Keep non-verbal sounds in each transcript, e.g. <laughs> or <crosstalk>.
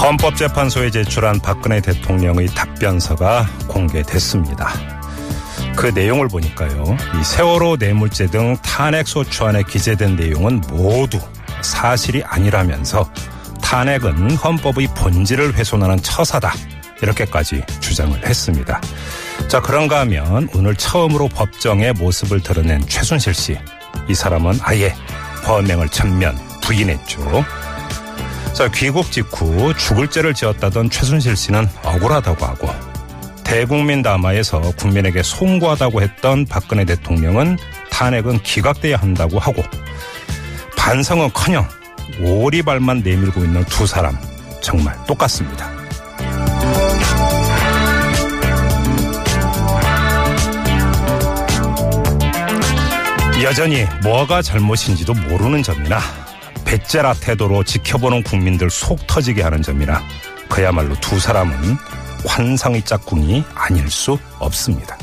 헌법재판소에 제출한 박근혜 대통령의 답변서가 공개됐습니다. 그 내용을 보니까요. 이 세월호 뇌물죄 등 탄핵 소추안에 기재된 내용은 모두 사실이 아니라면서 탄핵은 헌법의 본질을 훼손하는 처사다. 이렇게까지 주장을 했습니다. 자, 그런가 하면 오늘 처음으로 법정의 모습을 드러낸 최순실 씨. 이 사람은 아예 범행을 전면 부인했죠. 자, 귀국 직후 죽을 죄를 지었다던 최순실 씨는 억울하다고 하고 대국민 담화에서 국민에게 송구하다고 했던 박근혜 대통령은 탄핵은 기각돼야 한다고 하고 반성은커녕 오리발만 내밀고 있는 두 사람 정말 똑같습니다. 여전히 뭐가 잘못인지도 모르는 점이나 배째라 태도로 지켜보는 국민들 속 터지게 하는 점이나 그야말로 두 사람은 환상의 짝꿍이 아닐 수 없습니다.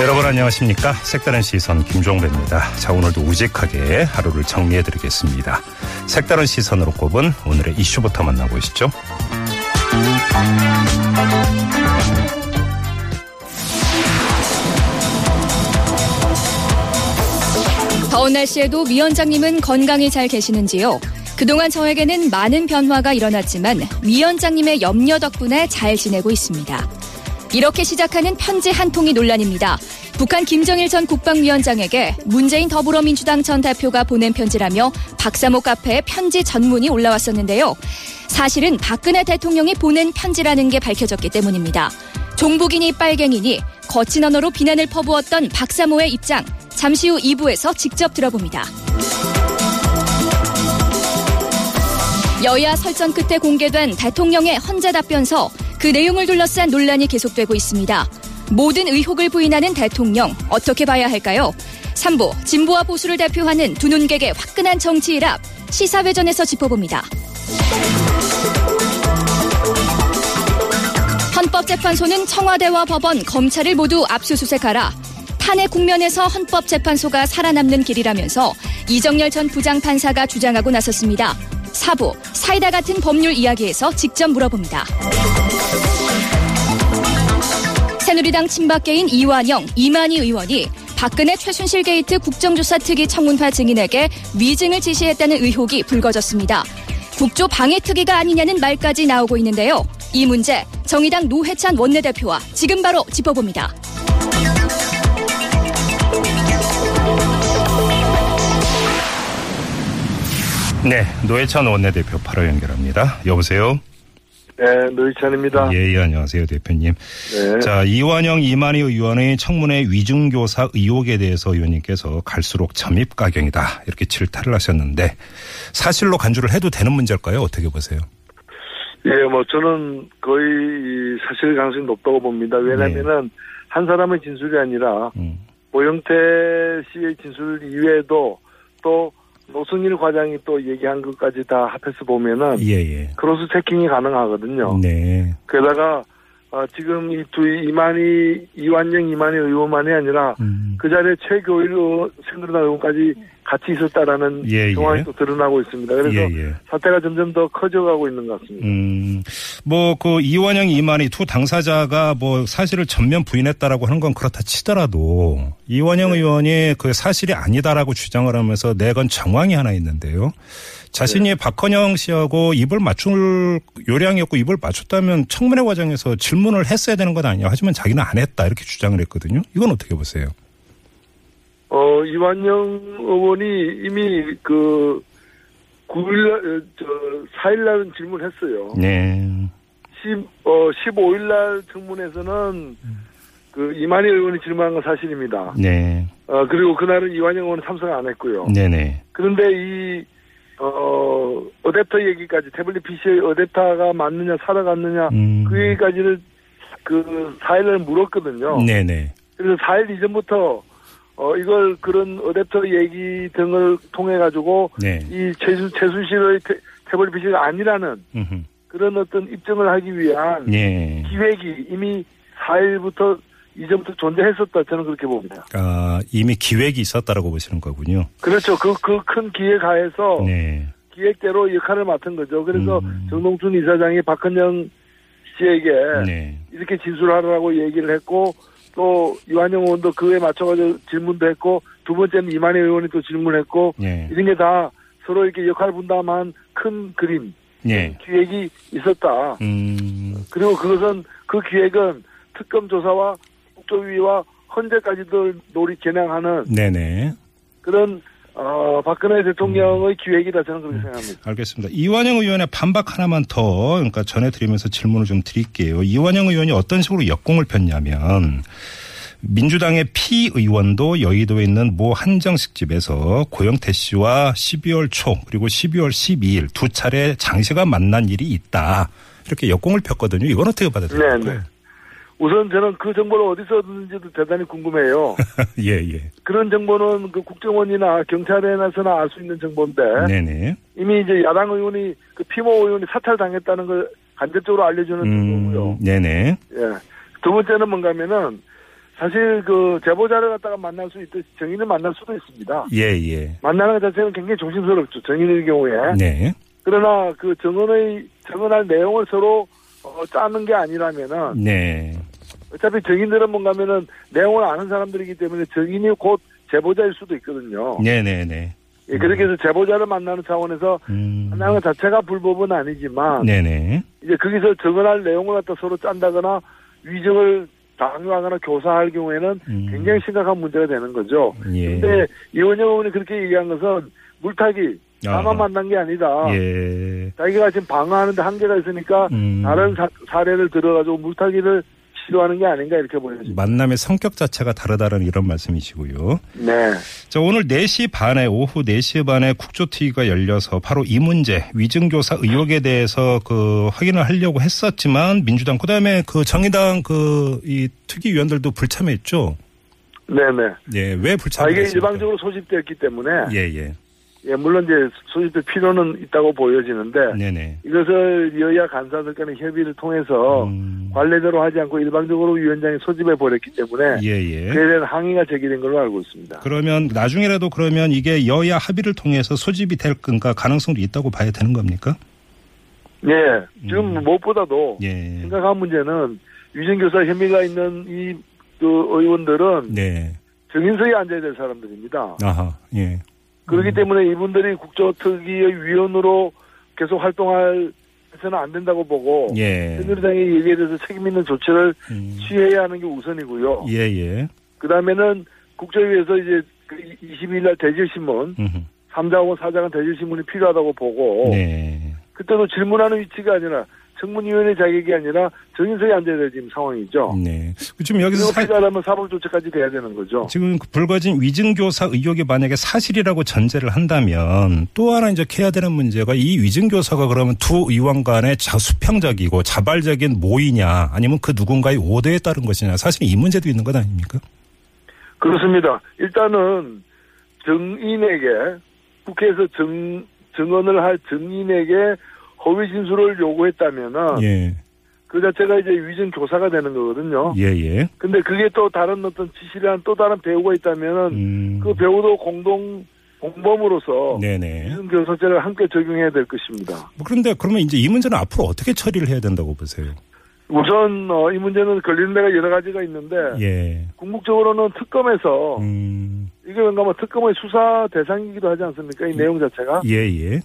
여러분 안녕하십니까? 색다른 시선 김종배입니다. 자 오늘도 우직하게 하루를 정리해 드리겠습니다. 색다른 시선으로 꼽은 오늘의 이슈부터 만나보시죠. 더운 날씨에도 위원장님은 건강히 잘 계시는지요? 그동안 저에게는 많은 변화가 일어났지만 위원장님의 염려 덕분에 잘 지내고 있습니다. 이렇게 시작하는 편지 한 통이 논란입니다. 북한 김정일 전 국방위원장에게 문재인 더불어민주당 전 대표가 보낸 편지라며 박사모 카페에 편지 전문이 올라왔었는데요. 사실은 박근혜 대통령이 보낸 편지라는 게 밝혀졌기 때문입니다. 종북이니 빨갱이니 거친 언어로 비난을 퍼부었던 박사모의 입장 잠시 후 2부에서 직접 들어봅니다. 여야 설전 끝에 공개된 대통령의 헌재 답변서 그 내용을 둘러싼 논란이 계속되고 있습니다. 모든 의혹을 부인하는 대통령 어떻게 봐야 할까요? 3부 진보와 보수를 대표하는 두 눈객의 화끈한 정치 일합 시사회전에서 짚어봅니다. 헌법재판소는 청와대와 법원, 검찰을 모두 압수수색하라. 탄핵 국면에서 헌법재판소가 살아남는 길이라면서 이정열 전 부장판사가 주장하고 나섰습니다. 사부, 사이다 같은 법률 이야기에서 직접 물어봅니다. 새누리당 친박계인 이완영, 이만희 의원이 박근혜 최순실 게이트 국정조사 특위 청문회 증인에게 위증을 지시했다는 의혹이 불거졌습니다. 국조 방해 특위가 아니냐는 말까지 나오고 있는데요. 이 문제 정의당 노회찬 원내대표와 지금 바로 짚어봅니다. 네, 노회찬 원내대표 바로 연결합니다. 여보세요. 네, 노희찬입니다. 예, 예, 안녕하세요, 대표님. 네. 자, 이완영, 이만희 의원의 청문회 위중교사 의혹에 대해서 의원님께서 갈수록 점입 가경이다. 이렇게 질타를 하셨는데 사실로 간주를 해도 되는 문제일까요? 어떻게 보세요? 예, 뭐 저는 거의 사실 가능성이 높다고 봅니다. 왜냐면은 네. 한 사람의 진술이 아니라 음, 오영태 씨의 진술 이외에도 또 노승일 과장이 또 얘기한 것까지 다 합해서 보면은 예, 예. cross checking이 가능하거든요. 네. 게다가 어, 지금 이 두 이만희 이완영 이만희 의원만이 아니라 음, 그 자리에 최교일 의원, 새누리당 의원까지 같이 있었다라는 예, 예. 또 드러나고 있습니다. 그래서 예, 예. 사태가 점점 더 커져가고 있는 것 같습니다. 음, 뭐, 그, 이완영, 이만희 두 당사자가 뭐 사실을 전면 부인했다라고 하는 건 그렇다 치더라도 이완영 의원이 그 사실이 아니다라고 주장을 하면서 내건 정황이 하나 있는데요. 자신이 박헌영 씨하고 입을 맞출 요량이었고 입을 맞췄다면 청문회 과정에서 질문을 했어야 되는 건 아니야. 하지만 자기는 안 했다. 이렇게 주장을 했거든요. 이건 어떻게 보세요? 어, 이완영 의원이 이미 그 9일날, 저, 4일날 질문했어요. 네. 10, 어, 15일날 청문회에서는 그 이만희 의원이 질문한 건 사실입니다. 네. 어, 그리고 그날은 이완영 의원은 참석 안 했고요. 네네. 그런데 이, 어, 어댑터 얘기까지, 태블릿 PC의 어댑터가 맞느냐, 살아갔느냐, 음. 그 얘기까지를 그 4일날 물었거든요. 네네. 그래서 4일 이전부터 어 이걸 그런 어댑터 얘기 등을 통해 가지고 네. 이 최순 최순실의 태, 태블릿 PC가 아니라는 음흠. 그런 어떤 입증을 하기 위한 예. 기획이 이미 4일부터 이전부터 존재했었다 저는 그렇게 봅니다. 아, 이미 기획이 있었다라고 보시는 거군요. 그렇죠. 그 그 큰 기획 하에서 네. 기획대로 역할을 맡은 거죠. 그래서 음. 정동춘 이사장이 박헌영 씨에게 네. 이렇게 진술하라고 얘기를 했고 또 이완영 의원도 그에 맞춰가지고 질문도 했고 두 번째는 이만희 의원이 또 질문했고 네. 이런 게 다 서로 이렇게 역할 분담한 큰 그림 네. 기획이 있었다. 음. 그리고 그것은 그 기획은 특검 조사와 국조위와 헌재까지도 놀이 겨냥하는 네네. 그런 어, 박근혜 대통령의 음. 기획이다 저는 그렇게 생각합니다. 알겠습니다. 이완영 의원의 반박 하나만 더 그러니까 전해드리면서 질문을 좀 드릴게요. 이완영 의원이 어떤 식으로 역공을 폈냐면 민주당의 피 의원도 여의도에 있는 모 한정식 집에서 고영태 씨와 12월 초 그리고 12월 12일 두 차례 장시간 만난 일이 있다. 이렇게 역공을 폈거든요. 이건 어떻게 받아들여요? 네, 네. 우선 저는 그 정보를 어디서 얻는지도 대단히 궁금해요. <laughs> 예, 예. 그런 정보는 그 국정원이나 경찰에서나 알 수 있는 정보인데 네네. 이미 이제 야당 의원이 그 피모 의원이 사찰당했다는 걸 간접적으로 알려주는 정보고요. 음, 네네. 예. 두 번째는 뭔가면은 사실 그 제보자를 갖다가 만날 수 있듯이 정인을 만날 수도 있습니다. 예, 예. 만나는 것 자체는 굉장히 조심스럽죠. 정인의 경우에. 네. 그러나 그 정언의 정언할 내용을 서로 어, 짜는 게 아니라면은 네. 어차피 정인들은 뭔가면은 내용을 아는 사람들이기 때문에 정인이 곧 제보자일 수도 있거든요. 네네네. 예, 그렇게 해서 제보자를 만나는 차원에서 음. 만나는 것 자체가 불법은 아니지만 네네. 이제 거기서 정언할 내용을 갖다 서로 짠다거나 위증을 강요하거나 교사할 경우에는 음. 굉장히 심각한 문제가 되는 거죠. 예. 근데 이원영 의원이 그렇게 얘기한 것은 물타기 나만. 만난 게 아니다. 예. 자기가 지금 방어하는데 한계가 있으니까 음. 다른 사, 사례를 들어가지고 물타기를 시도하는 게 아닌가 이렇게 보여집니다. 만남의 성격 자체가 다르다는 이런 말씀이시고요. 네. 자, 오늘 4시 반에 오후 4시 반에 국조특위가 열려서 바로 이 문제 위증교사 의혹에 대해서 그 확인을 하려고 했었지만 민주당 그다음에 그 정의당 그 이 특위위원들도 불참했죠. 네네. 예, 왜 아, 불참했습니까? 이게 일방적으로 소집되었기 때문에 예, 예. 예, 물론 이제 소집될 필요는 있다고 보여지는데 네네. 이것을 여야 간사들 간의 협의를 통해서 음. 관례대로 하지 않고 일방적으로 위원장이 소집해 버렸기 때문에 예, 예. 그에 대한 항의가 제기된 걸로 알고 있습니다. 그러면 나중에라도 그러면 이게 여야 합의를 통해서 소집이 될 건가 가능성도 있다고 봐야 되는 겁니까? 예, 지금 음. 무엇보다도 예. 심각한 문제는 위증교사 혐의가 있는 이 그 의원들은 네. 정인석에 앉아야 될 사람들입니다. 아하. 예. 그렇기 때문에 이분들이 국조특위의 위원으로 계속 활동할 해서는 안 된다고 보고 예. 새누리당의 얘기에 대해서 책임 있는 조치를 음. 취해야 하는 게 우선이고요. 예, 예. 그 다음에는 국조위에서 이제 그 22일 날 대질신문, 음흠. 3자하고 4자간 대질신문이 필요하다고 보고, 네. 그때도 질문하는 위치가 아니라 청문위원회 자격이 아니라 정인석에 앉아야 될 지금 상황이죠. 네. 지금 여기서 그리고 사, 필요하다면 사법조치까지 돼야 되는 거죠. 지금 그 불거진 위증교사 의혹이 만약에 사실이라고 전제를 한다면 또 하나 이제 해야 되는 문제가 이 위증교사가 그러면 두 의원 간의 자 수평적이고 자발적인 모의냐 아니면 그 누군가의 오대에 따른 것이냐 사실 이 문제도 있는 것 아닙니까? 그렇습니다. 일단은 정인에게 국회에서 정, 정언을 할 정인에게 허위 진술을 요구했다면은 예. 그 자체가 이제 위증 교사가 되는 거거든요. 예, 예. 근데 그게 또 다른 어떤 지시를 한또 다른 배우가 있다면은 음. 그 배우도 공동 공범으로서 네네. 위증 교사죄를 함께 적용해야 될 것입니다. 뭐 그런데 그러면 이제 이 문제는 앞으로 어떻게 처리를 해야 된다고 보세요? 우선 어, 이 문제는 걸리는 데가 여러 가지가 있는데 예. 궁극적으로는 특검에서 음. 이게 뭔가 뭐 특검의 수사 대상이기도 하지 않습니까? 이 내용 자체가 예, 예.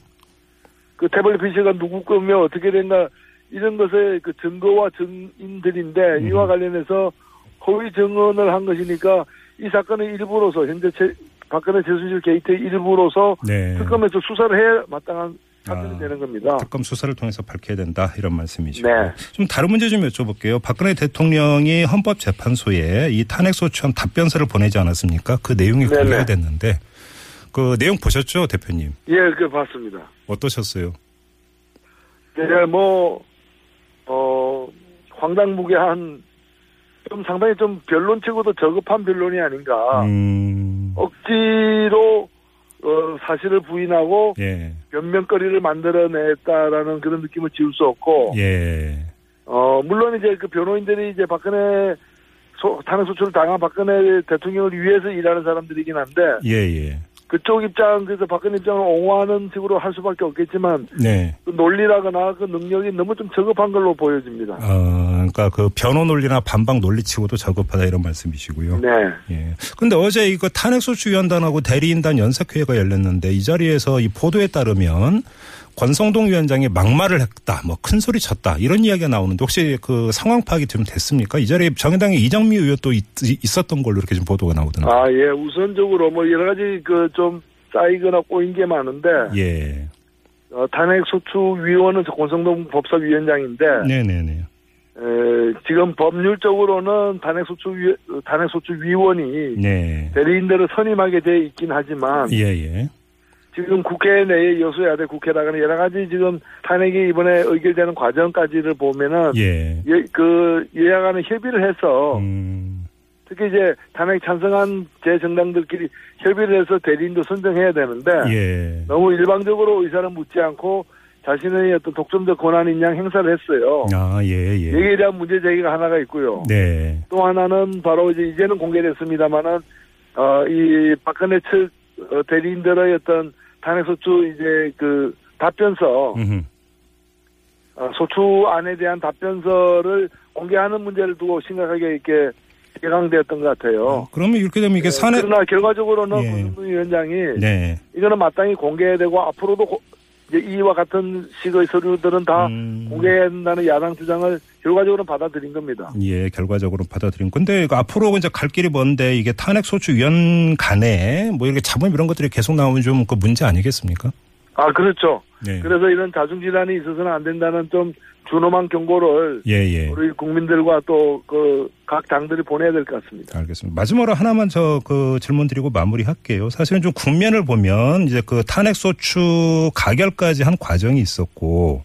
그 태블릿 PC가 누구 거며 어떻게 된가 이런 것의 그 증거와 증인들인데 음. 이와 관련해서 허위 증언을 한 것이니까 이 사건의 일부로서 현재 최, 박근혜 최순실 게이트의 일부로서 네. 특검에서 수사를 해 마땅한 사건이 아. 되는 겁니다. 특검 수사를 통해서 밝혀야 된다 이런 말씀이시고 네. 좀 다른 문제 좀 여쭤볼게요. 박근혜 대통령이 헌법재판소에 이 탄핵소추안 답변서를 보내지 않았습니까? 그 내용이 네네. 공개가 됐는데 그 내용 보셨죠, 대표님? 예, 그 봤습니다. 어떠셨어요? 네, 뭐, 어, 황당무계한, 좀 상당히 좀 변론치고도 저급한 변론이 아닌가. 음, 억지로, 어, 사실을 부인하고 예, 변명거리를 만들어냈다라는 그런 느낌을 지울 수 없고, 예, 어, 물론 이제 그 변호인들이 이제 박근혜 소, 탄핵소추를 당한 박근혜 대통령을 위해서 일하는 사람들이긴 한데, 예, 예, 그쪽 입장, 그래서 박근혜 입장을 옹호하는 식으로 할 수밖에 없겠지만, 네. 그 논리라거나 그 능력이 너무 좀 저급한 걸로 보여집니다. 어, 그러니까 그 변호 논리나 반박 논리치고도 저급하다 이런 말씀이시고요. 네. 예. 근데 어제 이거 탄핵소추위원단하고 대리인단 연석회의가 열렸는데 이 자리에서 이 보도에 따르면 권성동 위원장이 막말을 했다, 뭐 큰 소리 쳤다 이런 이야기가 나오는데 혹시 그 상황 파악이 좀 됐습니까? 이 자리에 정의당의 이정미 의원도 있, 있었던 걸로 이렇게 좀 보도가 나오더라고요. 아, 예. 우선적으로 뭐 여러 가지 그 좀 쌓이거나 꼬인 게 많은데, 예. 어, 탄핵 소추 위원은 권성동 법사위원장인데, 네네네. 에, 지금 법률적으로는 탄핵 소추 위, 탄핵 소추 위원이 네. 대리인들을 선임하게 돼 있긴 하지만, 예, 예. 지금 국회 내에 여소야대 국회라가는 여러 가지 지금 탄핵이 이번에 의결되는 과정까지를 보면은, 예. 예, 그, 여야 간에 협의를 해서, 음, 특히 이제 탄핵 찬성한 제 정당들끼리 협의를 해서 대리인도 선정해야 되는데 예. 너무 일방적으로 의사를 묻지 않고 자신의 어떤 독점적 권한 인 양 행사를 했어요. 아, 예, 예. 여기에 대한 문제 제기가 하나가 있고요. 네. 또 하나는 바로 이제 이제는 공개됐습니다만은 어, 이 박근혜 측 어, 대리인들의 어떤 탄핵소추 이제 그 답변서 음흠. 어, 소추안에 대한 답변서를 공개하는 문제를 두고 심각하게 이렇게 개강되었던 것 같아요. 그러면 이렇게 되면 이게 산에 그러나 결과적으로는 예. 위원장이 네. 이거는 마땅히 공개되고 앞으로도 고- 이제 이와 같은 식의 서류들은 다 음. 공개한다는 야당 주장을 결과적으로 받아들인 겁니다. 예, 결과적으로 받아들인. 근데 그 앞으로 이제 갈 길이 먼데 이게 탄핵 소추 위원 간에 뭐 이렇게 자본 이런 것들이 계속 나오면 좀 그 문제 아니겠습니까? 아 그렇죠. 네. 그래서 이런 자중 질환이 있어서는 안 된다는 좀 준엄한 경고를 예, 예. 우리 국민들과 또 그 각 당들이 보내야 될 것 같습니다. 알겠습니다. 마지막으로 하나만 저 그 질문 드리고 마무리할게요. 사실은 좀 국면을 보면 이제 그 탄핵 소추 가결까지 한 과정이 있었고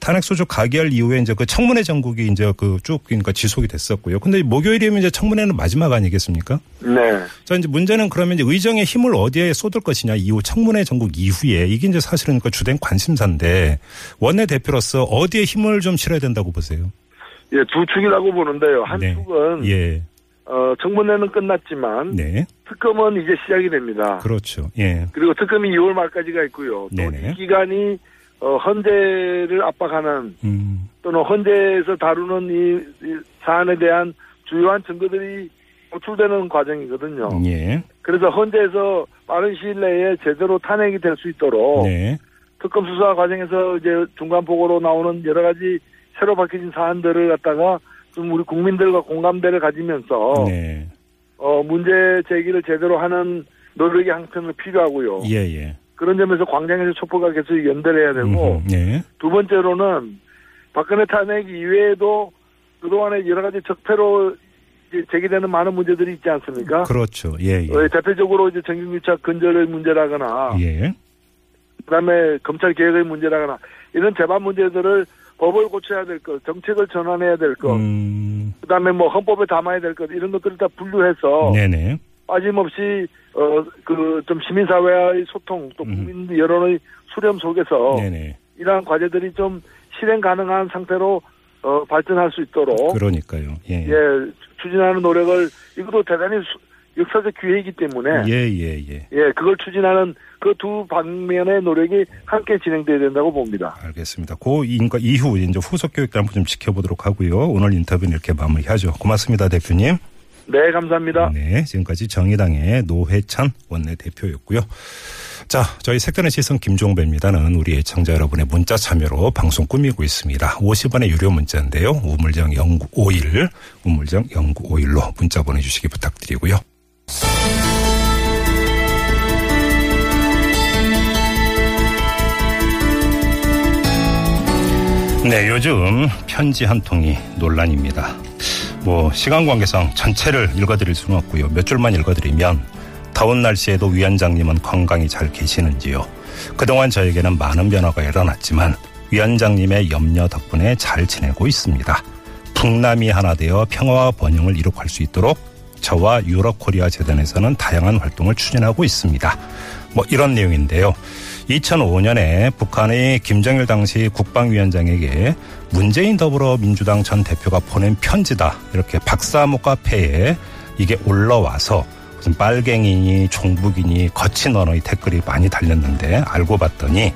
탄핵 소추 가결 이후에 이제 그 청문회 전국이 이제 그 쭉 그러니까 지속이 됐었고요. 근데 목요일이면 이제 청문회는 마지막 아니겠습니까? 네. 자, 이제 문제는 그러면 이제 의정의 힘을 어디에 쏟을 것이냐 이후 청문회 전국 이후에 이게 이제 사실은 그 주된 관심사인데 원내 대표로서 어디에 힘을 좀 실어야 된다고 보세요? 예, 두 축이라고 보는데요. 한 네. 축은 예. 어, 청문회는 끝났지만 네. 특검은 이제 시작이 됩니다. 그렇죠. 예. 그리고 특검이 2월 말까지가 있고요. 또 네네. 이 기간이 어, 헌재를 압박하는 음. 또는 헌재에서 다루는 이, 이 사안에 대한 주요한 증거들이 도출되는 과정이거든요. 예. 그래서 헌재에서 빠른 시일 내에 제대로 탄핵이 될 수 있도록 네. 특검 수사 과정에서 이제 중간 보고로 나오는 여러 가지 새로 밝혀진 사안들을 갖다가 좀 우리 국민들과 공감대를 가지면서 네. 어, 문제 제기를 제대로 하는 노력이 한편으로 필요하고요. 예, 예. 그런 점에서 광장에서 촛불과 계속 연대해야 되고 음흠. 네. 두 번째로는 박근혜 탄핵 이외에도 그동안에 여러 가지 적폐로 제기되는 많은 문제들이 있지 않습니까? 그렇죠. 예, 예. 어, 대표적으로 이제 정경유착 근절의 문제라거나 예. 그다음에 검찰 개혁의 문제라거나 이런 재반 문제들을 법을 고쳐야 될 것, 정책을 전환해야 될 것, 음. 그다음에 뭐 헌법에 담아야 될 것 이런 것들을 다 분류해서 네네. 빠짐없이 어 그 좀 시민사회와의 소통 또 음. 국민 여론의 수렴 속에서 네네. 이러한 과제들이 좀 실행 가능한 상태로 어 발전할 수 있도록 그러니까요. 예. 예 추진하는 노력을 이것도 대단히 수- 역사적 기회이기 때문에 예, 예, 예. 예 그걸 추진하는 그 두 방면의 노력이 함께 진행돼야 된다고 봅니다. 알겠습니다. 그 인과 이후 이제 후속 교육도 한번 좀 지켜보도록 하고요. 오늘 인터뷰는 이렇게 마무리하죠. 고맙습니다, 대표님. 네 감사합니다. 네, 지금까지 정의당의 노회찬 원내대표였고요. 자, 저희 색다른 시선 김종배입니다는 우리 애청자 여러분의 문자 참여로 방송 꾸미고 있습니다. 50원의 유료 문자인데요. 우물정 0951, 우물정 0951로 문자 보내주시기 부탁드리고요. 네, 요즘 편지 한 통이 논란입니다. 뭐 시간 관계상 전체를 읽어드릴 수는 없고요. 몇 줄만 읽어드리면 더운 날씨에도 위원장님은 건강히 잘 계시는지요. 그동안 저에게는 많은 변화가 일어났지만 위원장님의 염려 덕분에 잘 지내고 있습니다. 북남이 하나 되어 평화와 번영을 이룩할 수 있도록 저와 유럽 코리아 재단에서는 다양한 활동을 추진하고 있습니다. 뭐 이런 내용인데요. 2005년에 북한의 김정일 당시 국방위원장에게 문재인 더불어민주당 전 대표가 보낸 편지다. 이렇게 박사모 카페에 이게 올라와서 무슨 빨갱이니 종북이니 거친 언어의 댓글이 많이 달렸는데 알고 봤더니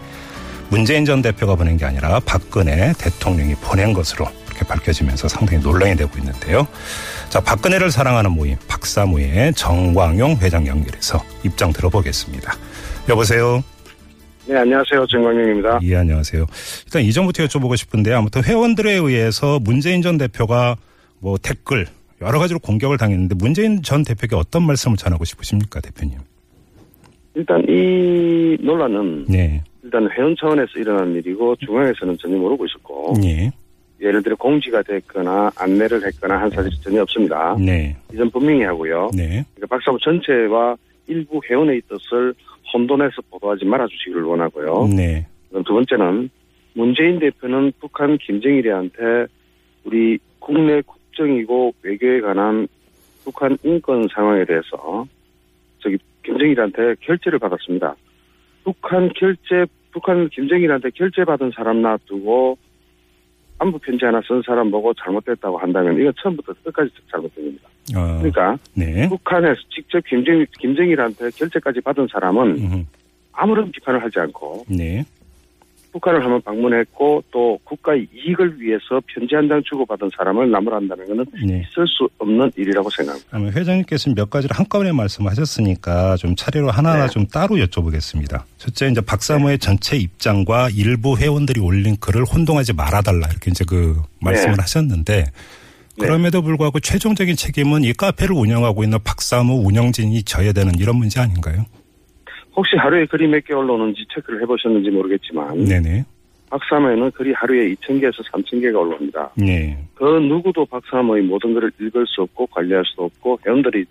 문재인 전 대표가 보낸 게 아니라 박근혜 대통령이 보낸 것으로 이렇게 밝혀지면서 상당히 논란이 되고 있는데요. 자, 박근혜를 사랑하는 모임 박사모의 정광용 회장 연결해서 입장 들어보겠습니다. 여보세요. 네, 안녕하세요. 정광용입니다. 예, 안녕하세요. 일단 이전부터 여쭤보고 싶은데 아무튼 회원들에 의해서 문재인 전 대표가 뭐 댓글 여러 가지로 공격을 당했는데 문재인 전 대표에게 어떤 말씀을 전하고 싶으십니까, 대표님? 일단 이 논란은 네. 일단 회원 차원에서 일어난 일이고 중앙에서는 전혀 모르고 있었고 예. 예를 들어 공지가 됐거나 안내를 했거나 한 사실이 전혀 없습니다. 네. 이전 분명히 하고요. 네. 그러니까 박사부 전체와 일부 회원의 뜻을 혼돈해서 보도하지 말아주시기를 원하고요. 네. 두 번째는 문재인 대표는 북한 김정일이한테 우리 국내 국정이고 외교에 관한 북한 인권 상황에 대해서 저기 김정일한테 결제를 받았습니다. 북한 결제, 북한 김정일한테 결제 받은 사람 놔두고 안부 편지 하나 쓴 사람 보고 잘못됐다고 한다면 이건 처음부터 끝까지 잘못된 겁니다. 어, 그러니까 네. 북한에서 직접 김정, 김정일한테 결제까지 받은 사람은 음, 아무런 비판을 하지 않고 네. 북한을 한번 방문했고 또 국가의 이익을 위해서 편지 한 장 주고받은 사람을 나무란다는 것은 네. 있을 수 없는 일이라고 생각합니다. 아마 회장님께서는 몇 가지를 한꺼번에 말씀하셨으니까 좀 차례로 하나하나 네. 좀 따로 여쭤보겠습니다. 첫째 이제 박사모의 전체 입장과 일부 회원들이 올린 글을 혼동하지 말아달라 이렇게 이제 그 말씀을 네. 하셨는데 그럼에도 불구하고 최종적인 책임은 이 카페를 운영하고 있는 박사모 운영진이 져야 되는 이런 문제 아닌가요? 혹시 하루에 글이 몇 개 올라오는지 체크를 해보셨는지 모르겠지만 네네. 박사모에는 글이 하루에 2,000개에서 3,000개가 올라옵니다. 네. 그 누구도 박사모의 모든 글을 읽을 수 없고 관리할 수도 없고 회원들이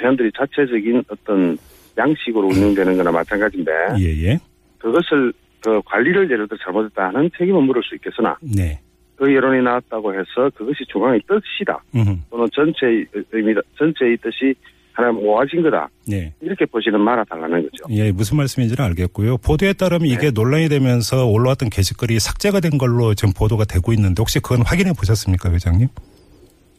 회원들이 자체적인 어떤 양식으로 운영되는 거나 마찬가지인데 예예. 그것을 그 관리를 예를 들어 잘못했다 하는 책임은 물을 수 있겠으나 네. 그 여론이 나왔다고 해서 그것이 중앙의 뜻이다 음. 또는 전체의 의미다 전체의 뜻이 하나 모아진 거다 네. 이렇게 보시는 말아달라는 거죠. 예, 무슨 말씀인지는 알겠고요. 보도에 따르면 네. 이게 논란이 되면서 올라왔던 게시글이 삭제가 된 걸로 지금 보도가 되고 있는데 혹시 그건 확인해 보셨습니까, 회장님?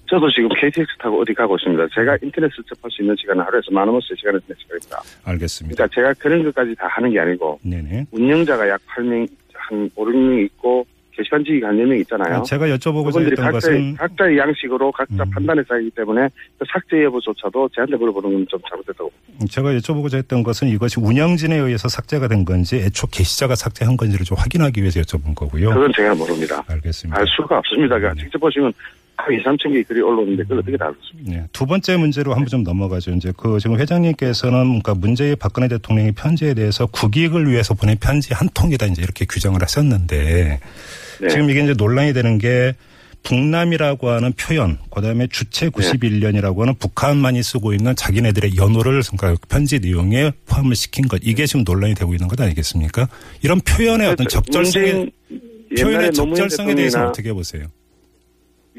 저도 지금 KTX 타고 어디 가고 있습니다. 제가 인터넷을 접할 수 있는 시간은 하루에서 많으면 3시간에서 4시간입니다. 알겠습니다. 그러니까 제가 그런 것까지 다 하는 게 아니고 네네. 운영자가 약 8명, 한 5, 6명 있고 게 한 4명 있잖아요. 제가 여쭤보고자 했던 각자의, 것은 각자의 양식으로 각자 음. 판단해서 하기 때문에 그 삭제 여부조차도 저한테 물어보는 건 좀 잘못됐다고 제가 여쭤보고자 했던 것은 이것이 운영진에 의해서 삭제가 된 건지 애초 게시자가 삭제한 건지를 좀 확인하기 위해서 여쭤본 거고요. 그건 제가 모릅니다. 알겠습니다. 알 수가 없습니다. 네. 직접 보시면 한 2, 3천 개의 글이 올라오는데 그걸 어떻게 다 알겠습니까? 네, 두 번째 문제로 한번 좀 넘어가죠. 이제 그 지금 회장님께서는 그러니까 문재인 박근혜 대통령의 편지에 대해서 국익을 위해서 보낸 편지 한 통이다 이제 이렇게 규정을 하셨는데 네. 지금 이게 이제 논란이 되는 게 북남이라고 하는 표현, 그다음에 주체 91년이라고 하는 북한만이 쓰고 있는 자기네들의 연호를 그러니까 편지 내용에 포함을 시킨 것 이게 지금 논란이 되고 있는 것 아니겠습니까? 이런 표현의 어떤 적절성에 표현의 적절성에 대해서 어떻게 보세요?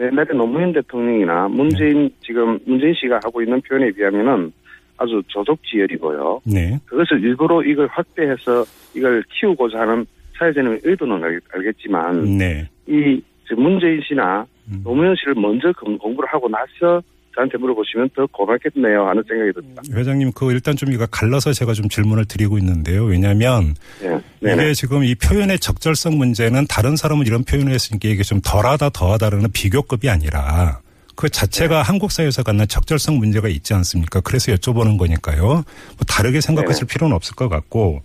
옛날에 노무현 대통령이나 문재인 네. 지금 문재인 씨가 하고 있는 표현에 비하면은 아주 조족지열이고요. 네, 그것을 일부러 이걸 확대해서 이걸 키우고자 하는 사회자님의 의도는 알, 알겠지만 네, 이 문재인 씨나 음. 노무현 씨를 먼저 공- 공부를 하고 나서 저한테 물어보시면 더 고맙겠네요 하는 생각이 듭니다. 회장님 그 일단 좀 이거 갈라서 제가 좀 질문을 드리고 있는데요. 왜냐하면 예. 네네. 이게 지금 이 표현의 적절성 문제는 다른 사람은 이런 표현을 했으니까 이게 좀 덜하다 더하다라는 비교급이 아니라 그 자체가 네. 한국 사회에서 갖는 적절성 문제가 있지 않습니까? 그래서 여쭤보는 거니까요. 뭐 다르게 생각하실 필요는 없을 것 같고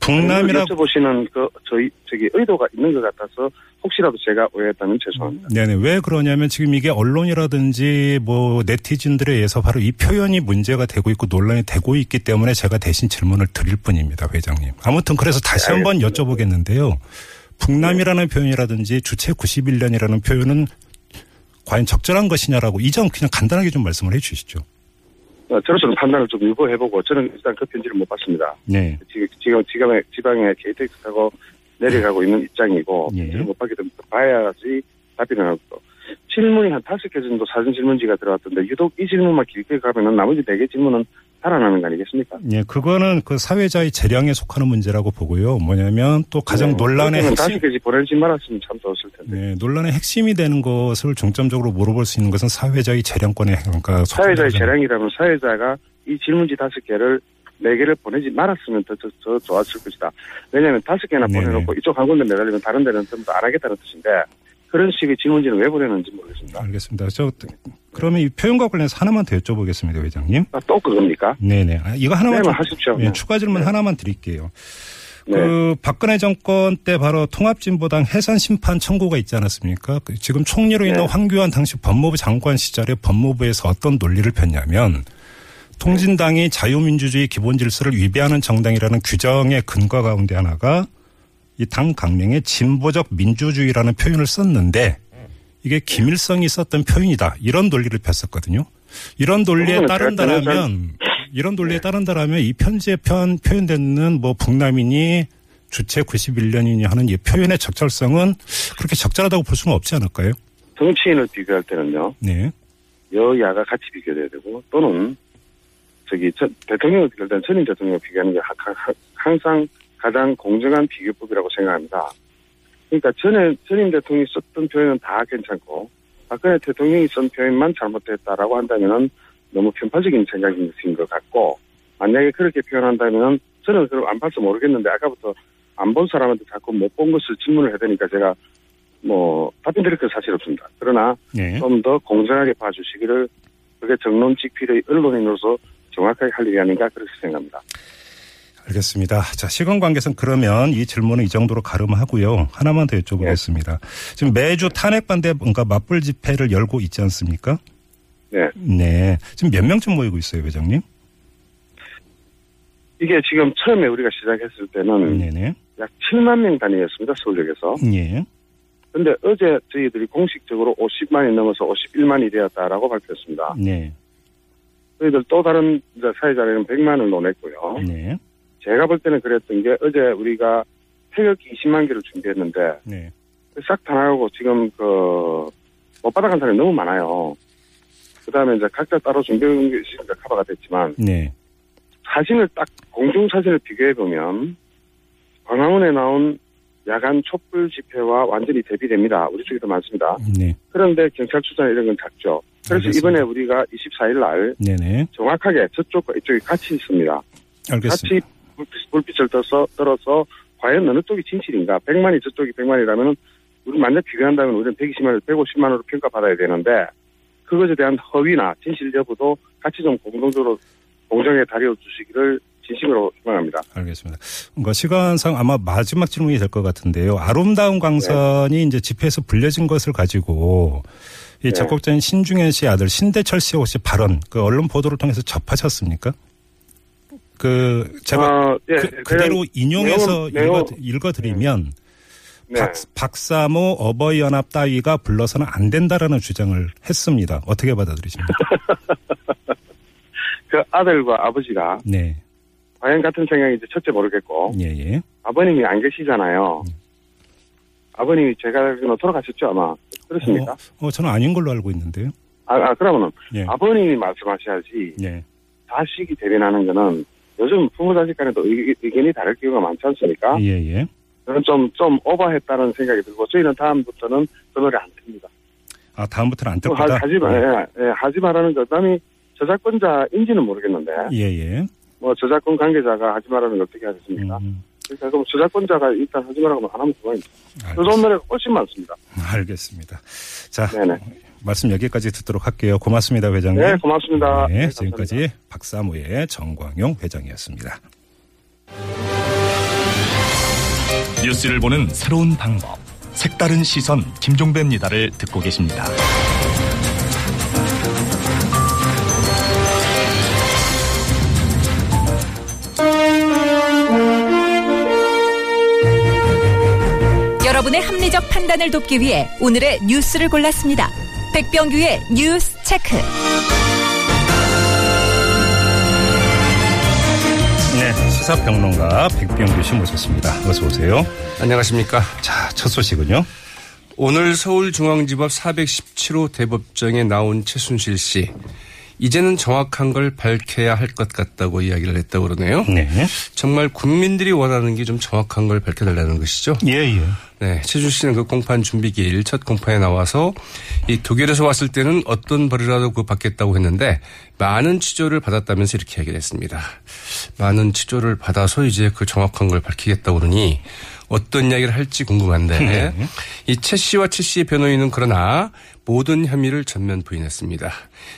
북남이라고 여쭤보시는 그 저희 저기 의도가 있는 것 같아서 혹시라도 제가 오해했다면 죄송합니다. 네네. 왜 그러냐면 지금 이게 언론이라든지 뭐 네티즌들에 의해서 바로 이 표현이 문제가 되고 있고 논란이 되고 있기 때문에 제가 대신 질문을 드릴 뿐입니다, 회장님. 아무튼 그래서 다시 한번 여쭤보겠는데요. 북남이라는 표현이라든지 주체 91년이라는 표현은 과연 적절한 것이냐라고 이 점 그냥 간단하게 좀 말씀을 해 주시죠. 어, 저로서는 판단을 좀 유보해보고 저는 일단 그 편지를 못 봤습니다. 네. 지금 지금 지방에 지방에 KTX 타고 내려가고 있는 입장이고 예. 편지를 못 봤기 때문에 봐야지 답변을 하고 질문이 한 다섯 개 정도 사전 질문지가 들어왔던데 유독 이 질문만 길게 가면은 나머지 네 개 질문은 살아나는 거 아니겠습니까? 예, 그거는 그 사회자의 재량에 속하는 문제라고 보고요. 뭐냐면 또 가장 네. 논란의 그러면 핵심, 다섯 개지 보내지 말았으면 참 좋았을 텐데. 네, 논란의 핵심이 되는 것을 중점적으로 물어볼 수 있는 것은 사회자의 재량권에 그러니까 사회자의 재량이라면 사회자가 이 질문지 다섯 개를 네 개를 보내지 말았으면 더, 더, 더 좋았을 것이다. 왜냐하면 다섯 개나 네네. 보내놓고 이쪽 한 군데 매달리면 다른 데는 전부 다안 하겠다는 뜻인데 그런 식의 질문지는 왜 보내는지 모르겠습니다. 알겠습니다. 저 그러면 이 표현과 관련해서 하나만 더 여쭤보겠습니다, 회장님. 아, 또 그겁니까? 네네. 아, 이거 하나만 네, 좀, 하십시오. 예, 네. 추가 질문 네. 하나만 드릴게요. 네. 그 박근혜 정권 때 바로 통합진보당 해산 심판 청구가 있지 않았습니까? 그 지금 총리로 있는 네. 황교안 당시 법무부 장관 시절에 법무부에서 어떤 논리를 폈냐면 통진당이 자유민주주의 기본 질서를 위배하는 정당이라는 규정의 근거 가운데 하나가 이 당 강령에 진보적 민주주의라는 표현을 썼는데 이게 김일성이 썼던 표현이다. 이런 논리를 폈었거든요. 이런 논리에 따른다라면 이런 논리에 따른다라면 이 편지에 편 표현되는 뭐 북남이니 주체 91년이니 하는 이 표현의 적절성은 그렇게 적절하다고 볼 수는 없지 않을까요? 정치인을 비교할 때는요. 네. 여야가 같이 비교돼야 되고 또는 저기 저, 대통령을 비교할 때는 전임 대통령을 비교하는 게 항상 가장 공정한 비교법이라고 생각합니다. 그러니까 전에 전임 대통령이 썼던 표현은 다 괜찮고 박근혜 대통령이 쓴 표현만 잘못됐다라고 한다면은 너무 편파적인 생각인 것 같고 만약에 그렇게 표현한다면은 저는 그걸 안 봐서 모르겠는데 아까부터 안 본 사람한테 자꾸 못 본 것을 질문을 해야 되니까 제가 뭐 답변 드릴 건 사실 없습니다. 그러나 네. 좀더 공정하게 봐주시기를 그게 정론직 필의 언론인으로서 정확하게 할 일이 아닌가 그렇게 생각합니다. 알겠습니다. 자, 시간 관계상 그러면 이 질문은 이 정도로 가름하고요. 하나만 더 여쭤보겠습니다. 지금 매주 탄핵 반대 뭔가 맞불 집회를 열고 있지 않습니까? 네. 네. 지금 몇 명쯤 모이고 있어요, 회장님? 이게 지금 처음에 우리가 시작했을 때는 네네. 약 7만 명 단위였습니다. 서울역에서. 예. 근데 어제 저희들이 공식적으로 50만이 넘어서 51만이 되었다라고 발표했습니다. 네. 저희들 또 다른 이제 사회자리는 100만을 논했고요. 네. 제가 볼 때는 그랬던 게 어제 우리가 태극기 20만 개를 준비했는데 네. 싹다 나가고 지금 그못 받아간 사람이 너무 많아요. 그 다음에 이제 각자 따로 준비한 게 있으니까 커버가 됐지만 네. 사진을 딱 공중 사진을 비교해 보면 광화문에 나온 야간 촛불 집회와 완전히 대비됩니다. 우리 쪽에도 많습니다. 네. 그런데 경찰 출전 이런 건 작죠. 그래서 알겠습니다. 이번에 우리가 24일 날 네네. 정확하게 저쪽과 이쪽이 같이 있습니다. 알겠습니다. 같이 불빛, 불빛 을 떠서, 떨어서 과연 어느 쪽이 진실인가? 100만이 저쪽이 100만이라면 우리 만약 비교한다면 우리는 120만을 150만으로 평가받아야 되는데 그것에 대한 허위나 진실 여부도 같이 좀 공동적으로 공정에 다려 주시기를 진심으로 희망합니다. 알겠습니다. 그러니까 시간상 아마 마지막 질문이 될 것 같은데요. 아름다운 광선이 이제 집회에서 불려진 것을 가지고 이 네. 작곡자인 신중현 씨 아들 신대철 씨 혹시 발언 그 언론 보도를 통해서 접하셨습니까? 그 제가 어, 예, 그, 그대로 인용해서 내용, 읽어, 읽어드리면 네. 박, 박사모 어버이연합 따위가 불러서는 안 된다라는 주장을 했습니다. 어떻게 받아들이십니까? <laughs> 그 아들과 아버지가 네. 과연 같은 생각인지 첫째 모르겠고 예, 예. 아버님이 안 계시잖아요. 음. 아버님이 제가 알기로는 돌아가셨죠 아마 그렇습니까? 어, 어, 저는 아닌 걸로 알고 있는데요. 아, 아 그러면은 예. 아버님이 말씀하셔야지 예. 자식이 대변하는 거는 요즘 부모 자식 간에도 의, 의견이 다를 경우가 많지 않습니까? 예, 예. 저는 좀, 좀 오버했다는 생각이 들고 저희는 다음부터는 그 노래 안 틉니다. 아, 다음부터는 안 하, 듣고다. 하지 마, 예, 예, 하지 말라는 것. 그다음에 저작권자인지는 모르겠는데 예, 예. 뭐 저작권 관계자가 하지 말라는 걸 어떻게 하겠습니까? 음, 그러니까 그럼 저작권자가 일단 하지 말라고 하면 안 하면 그만입니다. 알겠습니다. 노래가 훨씬 많습니다. 알겠습니다. 자, 네네. 말씀 여기까지 듣도록 할게요. 고맙습니다, 회장님. 네, 고맙습니다. 네, 네, 지금까지 박사모의 정광용 회장이었습니다. 뉴스를 보는 새로운 방법. 색다른 시선 김종배입니다를 듣고 계십니다. 여러분의 합리적 판단을 돕기 위해 오늘의 뉴스를 골랐습니다. 백병규의 뉴스 체크. 네, 시사평론가 백병규 씨 모셨습니다. 어서 오세요. 안녕하십니까. 자, 첫 소식은요. 오늘 서울중앙지법 417호 대법정에 나온 최순실 씨. 이제는 정확한 걸 밝혀야 할 것 같다고 이야기를 했다고 그러네요. 네. 정말 국민들이 원하는 게 좀 정확한 걸 밝혀달라는 것이죠. 예, 예. 네. 최준 씨는 그 공판 준비기일 첫 공판에 나와서 이 독일에서 왔을 때는 어떤 벌이라도 그 받겠다고 했는데 많은 치조를 받았다면서 이렇게 얘기를 했습니다. 많은 치조를 받아서 이제 그 정확한 걸 밝히겠다고 그러니 어떤 이야기를 할지 궁금한데 이최 씨와 최 씨의 변호인은 그러나 모든 혐의를 전면 부인했습니다.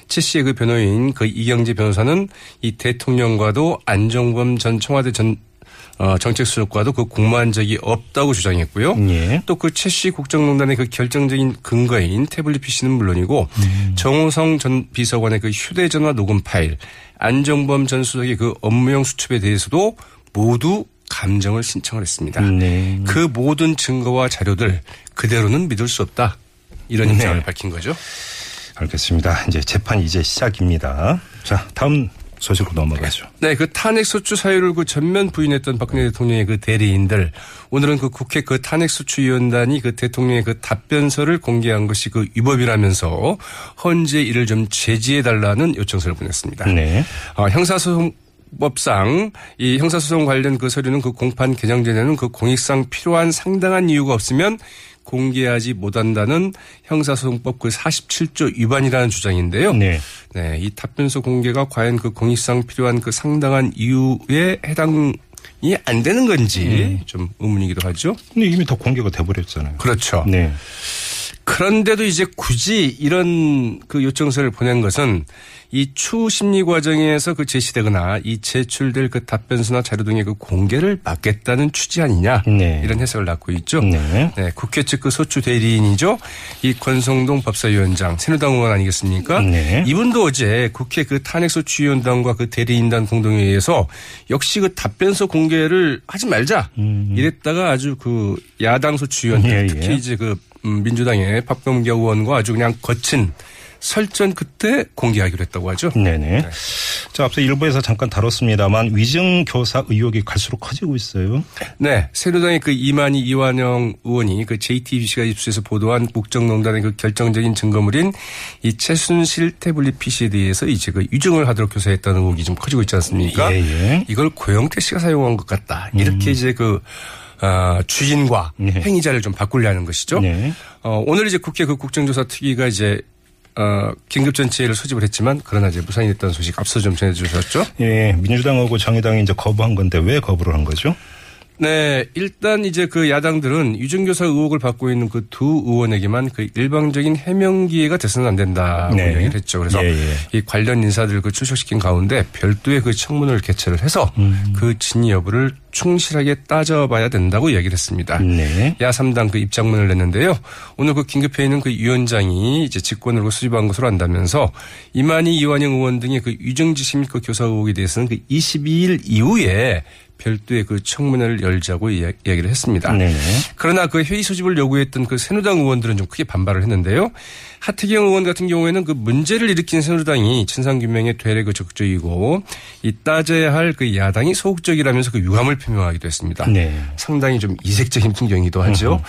최 씨의 그 변호인 그 이경재 변호사는 이 대통령과도 안종범 전 청와대 전 어, 정책수석과도 그 공모한 적이 없다고 주장했고요. 예. 또그 최 씨 국정농단의 그 결정적인 근거인 태블릿 PC는 물론이고 정호성 전 비서관의 그 휴대전화 녹음 파일, 안정범 전 수석의 그 업무용 수첩에 대해서도 모두 감정을 신청을 했습니다. 네. 그 모든 증거와 자료들 그대로는 믿을 수 없다. 이런 네. 입장을 밝힌 거죠. 알겠습니다. 이제 재판 이제 시작입니다. 자, 다음 소식으로 넘어가죠. 네, 그 탄핵 소추 사유를 그 전면 부인했던 박근혜 대통령의 그 대리인들 오늘은 그 국회 그 탄핵 소추 위원단이 그 대통령의 그 답변서를 공개한 것이 그 위법이라면서 헌재 이를 좀 제지해 달라는 요청서를 보냈습니다. 네. 어, 형사소송 법상 이 형사소송 관련 그 서류는 그 공판 개정 전에는 그 공익상 필요한 상당한 이유가 없으면 공개하지 못한다는 형사소송법 그 47조 위반이라는 주장인데요. 네. 네, 이 답변서 공개가 과연 그 공익상 필요한 그 상당한 이유에 해당 이 안 되는 건지 좀 의문이기도 하죠. 근데 이미 다 공개가 돼버렸잖아요. 그렇죠. 네. 그런데도 이제 굳이 이런 그 요청서를 보낸 것은 이 추후 심리 과정에서 그 제시되거나 이 제출될 그 답변서나 자료 등의 그 공개를 막겠다는 취지 아니냐 네. 이런 해석을 낳고 있죠. 네. 네, 국회 측 그 소추 대리인이죠. 이 권성동 법사위원장 새누당 의원 아니겠습니까? 네. 이분도 어제 국회 그 탄핵 소추위원단과 그 대리인단 공동회의에서 역시 그 답변서 공개를 하지 말자 이랬다가 아주 그 야당 소추위원들 예, 예. 특히 이제 그 음, 민주당의 박범계 의원과 아주 그냥 거친 설전 끝에 공개하기로 했다고 하죠. 네네. 자, 앞서 일부에서 잠깐 다뤘습니다만 위증 교사 의혹이 갈수록 커지고 있어요. 네, 새누당의 그 이만희 이완영 의원이 그 JTBC가 입수해서 보도한 국정농단의 그 결정적인 증거물인 이 최순실 태블릿 PC에 대해서 이제 그 위증을 하도록 교사했다는 의혹이 좀 커지고 있지 않습니까? 예, 예. 이걸 고영태 씨가 사용한 것 같다. 이렇게 이제 그 어, 주인과 네. 행위자를 좀 바꾸려는 것이죠. 네. 어, 오늘 이제 국회 그 국정조사 특위가 이제 어, 긴급전체회를 소집을 했지만 그러나 이제 무산이 됐다는 소식 앞서 좀 전해주셨죠. 예, 민주당하고 정의당이 이제 거부한 건데 왜 거부를 한 거죠? 네, 일단 이제 그 야당들은 유증교사 의혹을 받고 있는 그 두 의원에게만 그 일방적인 해명 기회가 돼서는 안 된다고 네. 얘기를 했죠. 그래서 예, 예. 이 관련 인사들 그 출석시킨 가운데 별도의 그 청문을 개최를 해서 음. 그 진위 여부를 충실하게 따져봐야 된다고 이야기를 했습니다. 네. 야3당 그 입장문을 냈는데요. 오늘 그 긴급회의는 그 위원장이 이제 직권으로 수집한 것으로 안다면서 이만희 이완영 의원 등의 그및그 교사 의혹에 대해서는 그 22일 이후에 별도의 그 청문회를 열자고 이야- 이야기를 했습니다. 네네. 그러나 그 회의 소집을 요구했던 그 새누당 의원들은 좀 크게 반발을 했는데요. 하태경 의원 같은 경우에는 그 문제를 일으킨 새누당이 진상규명에 되레 그 적극적이고 이 따져야 할 그 야당이 소극적이라면서 그 유감을 표명하기도 했습니다. 네. 상당히 좀 이색적인 풍경이기도 하죠.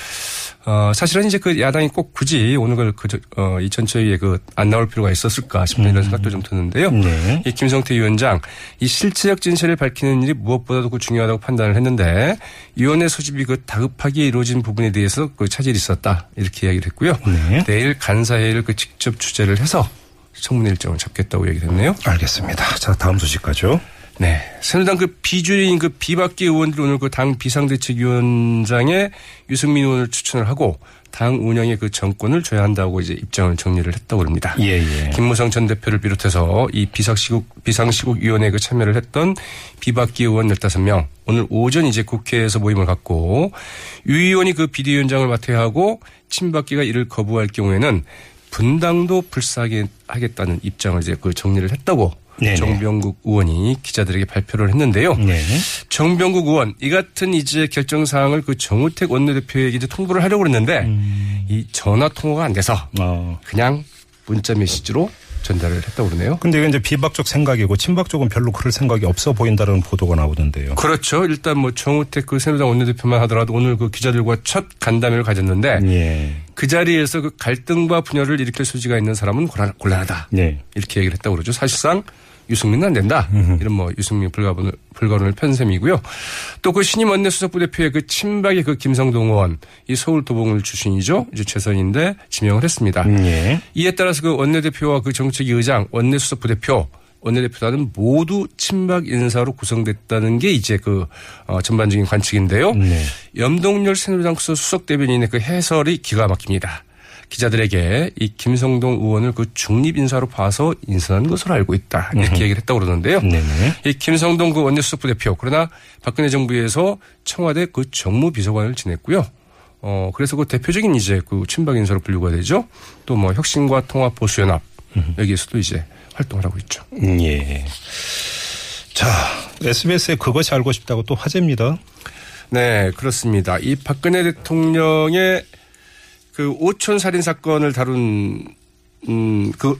어, 사실은 이제 그 야당이 꼭 굳이 오늘 그, 그, 저- 어, 이 전체회의에 그 안 나올 필요가 있었을까 싶은 이런 생각도 좀 드는데요. 네. 이 김성태 위원장 이 실체적 진실을 밝히는 일이 무엇보다도 그 중요하다고 판단을 했는데 위원회 소집이 그 다급하게 이루어진 부분에 대해서 그 차질이 있었다 이렇게 이야기를 했고요. 네. 내일 간사회의를 그 직접 주재를 해서 청문회 일정을 잡겠다고 얘기를 했네요. 알겠습니다. 자, 다음 소식 가죠. 네. 새누당 그 비주류인 그 비박계 의원들이 오늘 그 당 비상대책위원장에 유승민 의원을 추천을 하고 당 운영에 그 정권을 줘야 한다고 이제 입장을 정리를 했다고 합니다. 예, 예. 김무성 전 대표를 비롯해서 이 비상시국, 비상시국위원회에 그 참여를 했던 비박계 의원 15명 오늘 오전 이제 국회에서 모임을 갖고 유 의원이 그 비대위원장을 맡아야 하고 친박계가 이를 거부할 경우에는 분당도 불사하게 하겠다는 입장을 이제 그 정리를 했다고 네네. 정병국 의원이 기자들에게 발표를 했는데요. 네. 정병국 의원 이 같은 이제 결정 사항을 그 정우택 원내대표에게 이제 통보를 하려고 그랬는데 음. 이 전화 통화가 안 돼서 어. 그냥 문자 메시지로 전달을 했다고 그러네요. 근데 이게 이제 비박적 생각이고 친박 쪽은 별로 그럴 생각이 없어 보인다는 보도가 나오던데요. 그렇죠. 일단 뭐 정우택 그 새누리당 원내대표만 하더라도 오늘 그 기자들과 첫 간담회를 가졌는데 예. 그 자리에서 그 갈등과 분열을 일으킬 소지가 있는 사람은 곤란- 곤란하다. 네. 이렇게 얘기를 했다고 그러죠. 사실상 유승민은 안 된다. 이런 뭐 유승민 불가분을, 불가론을 편 셈이고요. 또 그 신임 원내수석부 대표의 그 친박의 그 김성동 의원, 이 서울 도봉을 출신이죠. 이제 최선인데 지명을 했습니다. 예. 이에 따라서 그 원내대표와 그 정책위 의장, 원내수석부 대표, 원내대표단은 모두 친박 인사로 구성됐다는 게 이제 그 어, 전반적인 관측인데요. 네. 염동열 새누리당 수석 대변인의 그 해설이 기가 막힙니다. 기자들에게 이 김성동 의원을 그 중립 인사로 봐서 인선한 것으로 알고 있다 이렇게 얘기를 했다고 그러는데요. 네네. 이 김성동 그 원내수석부 대표 그러나 박근혜 정부에서 청와대 그 정무비서관을 지냈고요. 어 그래서 그 대표적인 이제 그 친박 인사로 분류가 되죠. 또 뭐 혁신과 통합 보수연합 여기에서도 이제 활동을 하고 있죠. 예. 자, SBS에 그것이 알고 싶다고 또 화제입니다. 네, 그렇습니다. 이 박근혜 대통령의 그 오촌 살인 사건을 다룬 음그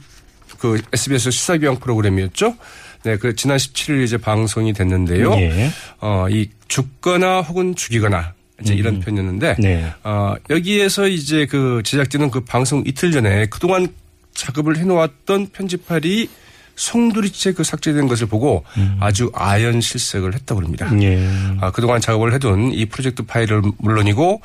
그 SBS 시사교양 프로그램이었죠. 네, 그 지난 17일 이제 방송이 됐는데요. 예. 어, 이 죽거나 혹은 죽이거나 이제 이런 편이었는데 네. 어, 여기에서 이제 그 제작진은 그 방송 이틀 전에 그동안 작업을 해놓았던 편집할이 송두리째 그 삭제된 것을 보고 아주 아연 실색을 했다고 합니다. 예. 아, 그동안 작업을 해둔 이 프로젝트 파일을 물론이고 어,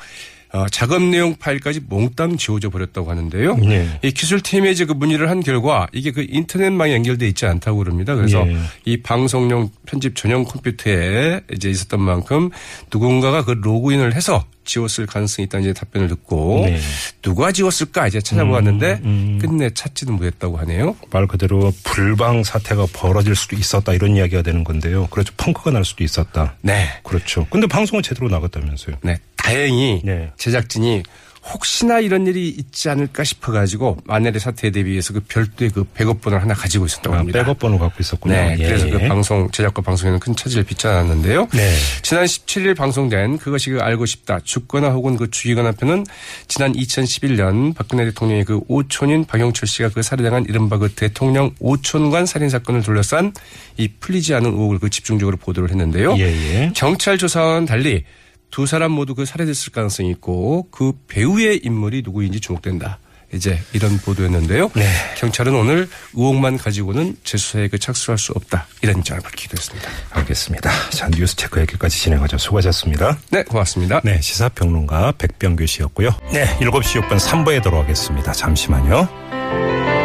작업 내용 파일까지 몽땅 지워져 버렸다고 하는데요. 네. 이 기술팀에 이제 그 문의를 한 결과 이게 그 인터넷망에 연결돼 있지 않다고 그럽니다. 그래서 예. 이 방송용 편집 전용 컴퓨터에 이제 있었던 만큼 누군가가 그 로그인을 해서 지웠을 가능성이 있다는 이제 답변을 듣고 네. 누가 지웠을까 이제 찾아보았는데 음. 끝내 찾지는 못했다고 하네요. 말 그대로 불방 사태가 벌어질 수도 있었다 이런 이야기가 되는 건데요. 그렇죠. 펑크가 날 수도 있었다. 네. 그렇죠. 근데 방송은 제대로 나갔다면서요. 네. 다행히 네. 제작진이 혹시나 이런 일이 있지 않을까 싶어가지고 만일의 사태에 대비해서 그 별도의 그 백업본을 하나 가지고 있었다고 아, 합니다. 백업번호 갖고 있었군요. 네, 예. 그래서 그 방송 제작과 방송에는 큰 차질을 빚지 않았는데요. 네. 지난 17일 방송된 그것이 그 알고 싶다 죽거나 혹은 그 죽이거나 편은 지난 2011년 박근혜 대통령의 그 오촌인 박영철 씨가 그 살해당한 이른바 그 대통령 오촌관 살인 사건을 둘러싼 이 풀리지 않은 의혹을 그 집중적으로 보도를 했는데요. 예, 예. 경찰 조사와는 달리 두 사람 모두 그 살해됐을 가능성이 있고 그 배우의 인물이 누구인지 주목된다. 이제 이런 보도였는데요. 네. 경찰은 오늘 의혹만 가지고는 재수사에 그 착수할 수 없다. 이런 입장을 밝히기도 했습니다. 알겠습니다. 자, 뉴스 체크 여기까지 진행하죠. 수고하셨습니다. 네, 고맙습니다. 네, 시사평론가 백병규 씨였고요. 네, 7시 6분 3부에 돌아오겠습니다. 잠시만요.